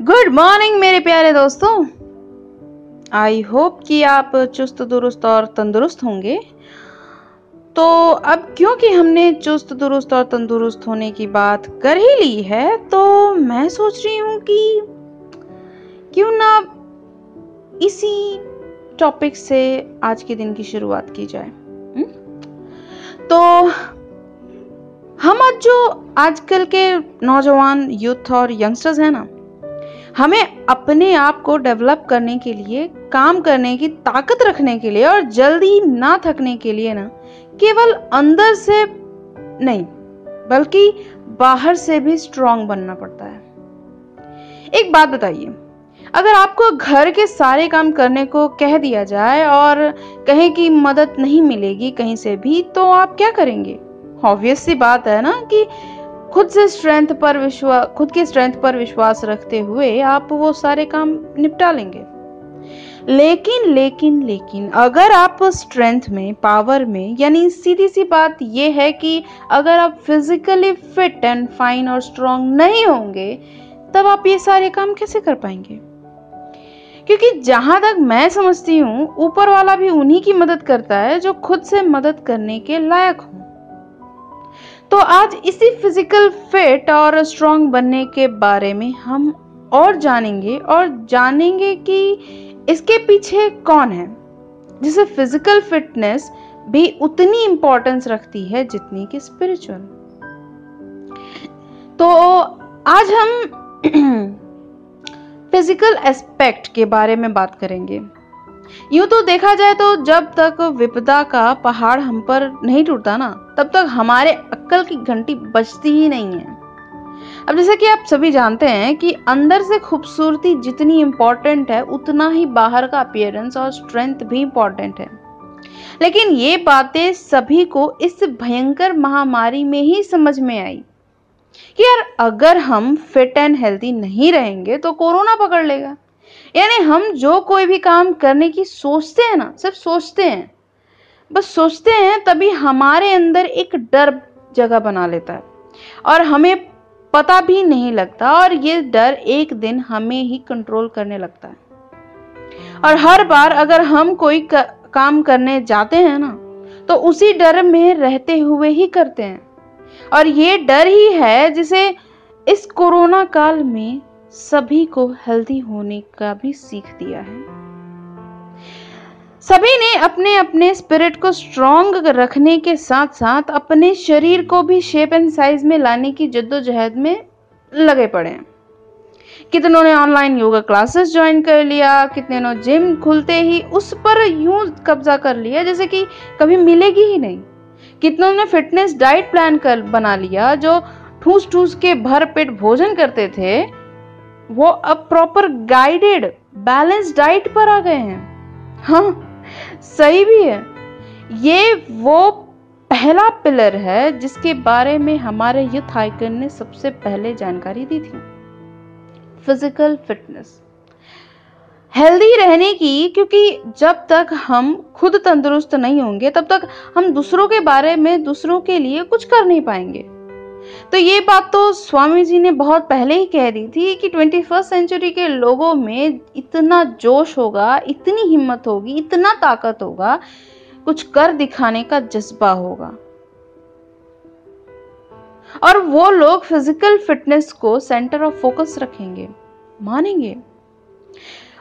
Good morning मेरे प्यारे दोस्तों। आई होप कि आप चुस्त, दुरुस्त और तंदुरुस्त होंगे। तो अब क्योंकि हमने चुस्त, दुरुस्त और तंदुरुस्त होने की बात कर ही ली है तो मैं सोच रही हूँ कि क्यों ना इसी टॉपिक से आज के दिन की शुरुआत की जाए। हुँ? तो हम आज जो आजकल के नौजवान यूथ और यंगस्टर्स हैं ना हमें अपने आप को डेवलप करने के लिए, काम करने की ताकत रखने के लिए और जल्दी ना थकने के लिए ना, केवल अंदर से नहीं, बल्कि बाहर से भी स्ट्रांग बनना पड़ता है। एक बात बताइए, अगर आपको घर के सारे काम करने को कह दिया जाए और कहें कि मदद नहीं मिलेगी कहीं से भी तो आप क्या करेंगे? ऑब्वियस सी बात है ना कि खुद से स्ट्रेंथ पर विश्वास खुद की स्ट्रेंथ पर विश्वास रखते हुए आप वो सारे काम निपटा लेंगे। लेकिन लेकिन लेकिन, अगर आप स्ट्रेंथ में पावर में, यानी सीधी सी बात यह है कि अगर आप फिजिकली फिट एंड फाइन और स्ट्रांग नहीं होंगे, तब आप ये सारे काम कैसे कर पाएँगे? क्योंकि जहाँ तक मैं समझती हूँ, ऊपर वाला भी उन्हीं की मदद करता है जो खुद से मदद करने के लायक हो। तो आज इसी फ़िज़िकल फिट और स्ट्रांग बनने के बारे में हम और जानेंगे और जानेंगे कि इसके पीछे कौन है, जिसे फ़िज़िकल फिटनेस भी उतनी इंपॉर्टेंस रखती है जितनी कि स्पिरिचुअल तो आज हम फ़िज़िकल एस्पेक्ट के बारे में बात करेंगे। यूँ तो देखा जाए तो जब तक विपदा का पहाड़ हम पर नहीं टूटता ना, तब तक हमारे अक्कल की घंटी बजती ही नहीं है। अब जैसे कि आप सभी जानते हैं कि अंदर से खूबसूरती जितनी इंपॉर्टेंट है, उतना ही बाहर का अपियरेंस और स्ट्रेंथ भी इंपॉर्टेंट है। लेकिन ये बातें सभी को इस भयंकर महामारी में ही समझ में आई कि यार अगर हम फिट एंड हेल्थी नहीं रहेंगे तो कोरोना पकड़ लेगा। यानी हम जो कोई भी काम करने की सोचते हैं ना सिर्फ़ सोचते हैं बस सोचते हैं तभी हमारे अंदर एक डर जगह बना लेता है। और हमें पता भी नहीं लगता और ये डर एक दिन हमें ही कंट्रोल करने लगता है। और हर बार अगर हम कोई क, काम करने जाते हैं ना तो उसी डर में रहते हुए ही करते हैं। और ये डर ही है जिसे इस कोरोना काल में सभी को हेल्दी होने का भी सीख दिया है। सभी ने अपने अपने स्पिरिट को स्ट्रॉन्ग रखने के साथ साथ अपने शरीर को भी शेप एंड साइज़ में लाने की जद्दोजहद में लगे पड़े हैं। कितनों ने ऑनलाइन योगा क्लासेस ज्वाइन कर लिया, कितने ने जिम खुलते ही उस पर यूँ कब्जा कर लिया, जैसे कि कभी मिलेगी ही नहीं। कितनों ने फिटनेस डाइट प्लान कर बना लिया, जो ठूस ठूस के भर पेट भोजन करते थे वो अब प्रॉपर गाइडेड बैलेंस डाइट पर आ गए हैं। हाँ सही भी है। ये वो पहला पिलर है जिसके बारे में हमारे युथ आइकन ने सबसे पहले जानकारी दी थी। फ़िज़िकल फिटनेस हेल्दी रहने की, क्योंकि जब तक हम खुद तंदुरुस्त नहीं होंगे, तब तक हम दूसरों के बारे में, दूसरों के लिए कुछ कर नहीं पाएँगे। तो ये बात तो स्वामी जी ने बहुत पहले ही कह दी थी कि ट्वेंटी फ़र्स्ट सेंचुरी के लोगों में इतना जोश होगा, इतनी हिम्मत होगी, इतना ताकत होगा, कुछ कर दिखाने का जज्बा होगा। और वो लोग फ़िज़िकल फिटनेस को सेंटर ऑफ़ फोकस रखेंगे, मानेंगे।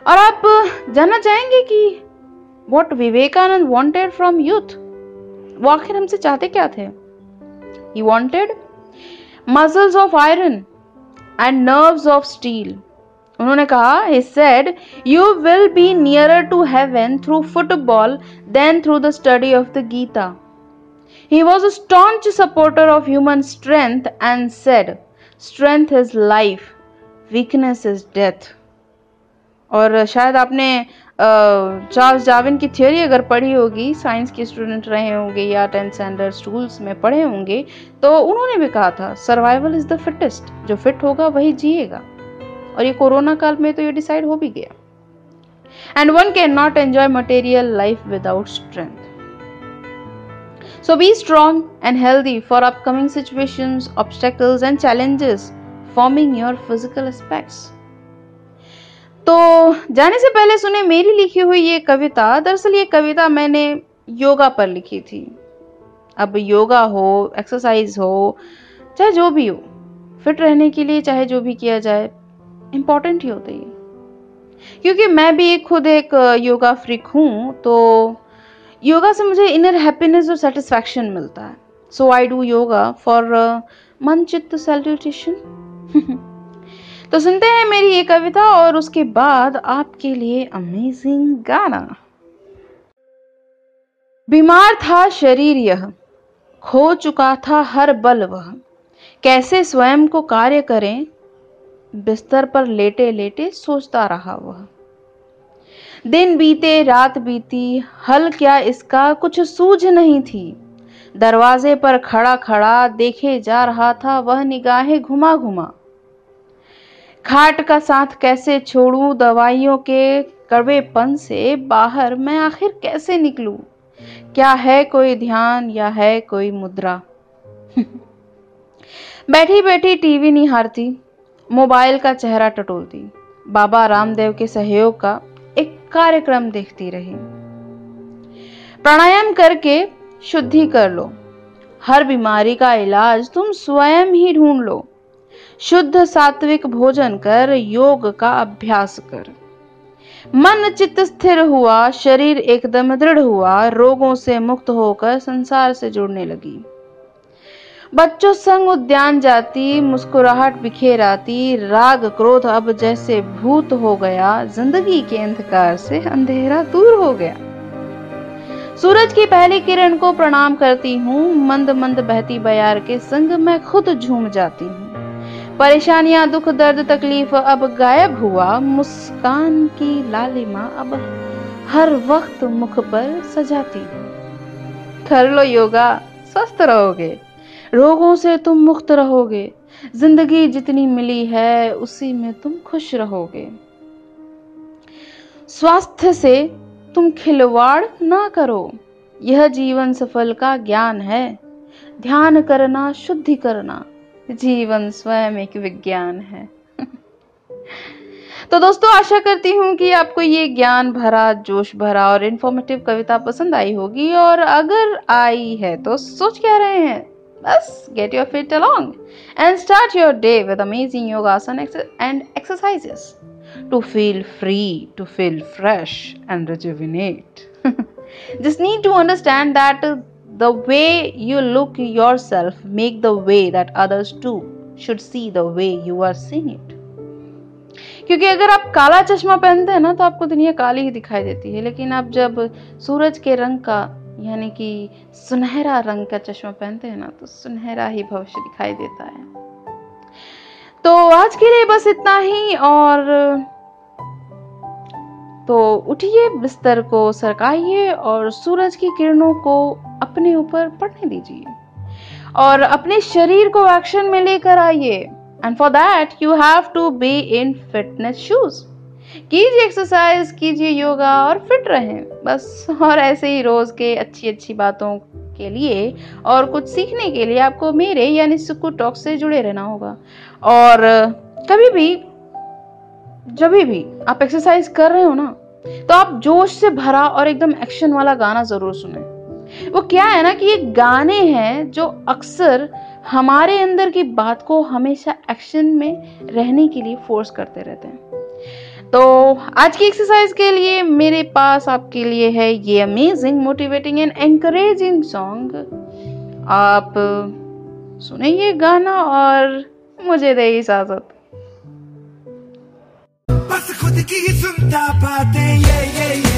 और आप जानना चाहेंगे कि what Vivekananda wanted from youth वो आखिर हमसे चाहते क्या थे? He wanted Muscles of iron and nerves of steel उन्होंने कहा he said you will be nearer to heaven through football than through the study of the Gita. He was a staunch supporter of human strength and said, Strength is life, weakness is death. और शायद आपने Charles Darwin की theory अगर पढ़ी होगी science के student रहे होंगे या टेंथ स्टैंडर्ड स्कूल्स में पढ़े होंगे तो उन्होंने भी कहा था सर्वाइवल इज़ द फिटेस्ट जो फिट होगा वही जिएगा। और ये कोरोना काल में तो ये डिसाइड हो भी गया। And one can not enjoy material life without strength So be strong and healthy for upcoming situations, obstacles, and challenges forming your physical aspects. तो जाने से पहले सुने मेरी लिखी हुई ये कविता, दरअसल ये कविता मैंने योगा पर लिखी थी। अब योगा हो एक्सरसाइज हो, चाहे जो भी हो फिट रहने के लिए चाहे जो भी किया जाए इंपॉर्टेंट ही होता है क्योंकि मैं भी खुद एक योगा फ्रिक हूँ तो योगा से मुझे इनर हैप्पीनेस और सेटिस्फैक्शन मिलता है। So I do yoga for मन चित्त सेल्यूटेशन तो सुनते हैं मेरी ये कविता और उसके बाद आपके लिए अमेजिंग गाना। बीमार था शरीर यह, खो चुका था हर बल वह। कैसे स्वयं को कार्य करें, बिस्तर पर लेटे लेटे सोचता रहा वह। दिन बीते, रात बीती, हल क्या इसका कुछ सूझ नहीं थी। दरवाजे पर खड़ा खड़ा देखे जा रहा था वह निगाहें घुमा घुमा खाट का साथ कैसे छोड़ू? दवाइयों के कड़वेपन से बाहर मैं आखिर कैसे निकलूं? क्या है कोई ध्यान या है कोई मुद्रा? बैठी बैठी टीवी निहारती मोबाइल का चेहरा टटोलती। बाबा रामदेव के सहयोग का एक कार्यक्रम देखती रही। प्राणायाम करके शुद्धि कर लो। हर बीमारी का इलाज तुम स्वयं ही ढूंढ लो। शुद्ध सात्विक भोजन कर, योग का अभ्यास कर। मन चित्त स्थिर हुआ, शरीर एकदम दृढ़ हुआ, रोगों से मुक्त होकर संसार से जुड़ने लगी। बच्चों संग उद्यान जाती, मुस्कुराहट बिखेर आती, राग क्रोध अब जैसे भूत हो गया, ज़िंदगी के अंधकार से अंधेरा दूर हो गया। सूरज की पहली किरण को प्रणाम करती हूँ, मंद मंद बहती बयार के संग मैं खुद झूम जाती हूँ। परेशानियाँ, दुख, दर्द, तकलीफ़ अब गायब हुआ। मुस्कान की लालिमा अब हर वक्त मुख पर सजाती। कर लो योगा, स्वस्थ रहोगे। रोगों से तुम मुक्त रहोगे। ज़िंदगी जितनी मिली है, उसी में तुम खुश रहोगे। स्वास्थ्य से तुम खिलवाड़ ना करो। यह जीवन सफल का ज्ञान है। ध्यान करना, शुद्धि करना। जीवन स्वयं एक विज्ञान है। तो दोस्तों, आशा करती हूँ कि आपको ये ज्ञान भरा, जोश भरा और इन्फॉर्मेटिव कविता पसंद आई होगी। और अगर आई है तो सोच क्या रहे हैं? बस get your fit along and start your day with amazing yoga asana and exercises to feel free to feel fresh and rejuvenate just need to understand that the way you look yourself, make the way that others too should see the way you are seeing it. क्योंकि अगर आप काला चश्मा पहनते हैं ना तो आपको दुनिया काली ही दिखाई देती है लेकिन आप जब सूरज के रंग का, यानी कि सुनहरा रंग का चश्मा पहनते हैं ना तो सुनहरा ही भविष्य दिखाई देता है तो आज के लिए बस इतना ही, और तो उठिए, बिस्तर को सरकाइए और सूरज की किरणों को अपने ऊपर पड़ने दीजिए। और अपने शरीर को एक्शन में लेकर आइए। And for that you have to be in fitness shoes कीजिए एक्सरसाइज कीजिए योगा और फिट रहें। बस, और ऐसे ही रोज के अच्छी अच्छी बातों के लिए और कुछ सीखने के लिए आपको मेरे यानी सुकू टॉक से जुड़े रहना होगा। और कभी भी, जब भी आप एक्सरसाइज कर रहे हो ना तो आप जोश से भरा और एकदम एक्शन वाला गाना ज़रूर सुने। वो क्या है ना कि ये गाने हैं जो अक्सर हमारे अंदर की बात को हमेशा एक्शन में रहने के लिए फोर्स करते रहते हैं। तो आज की एक्सरसाइज के लिए मेरे पास आपके लिए है ये amazing motivating and encouraging song आप सुने ये गाना और मुझे दे इजाज़त। बस खुद की सुनता बातें ये ये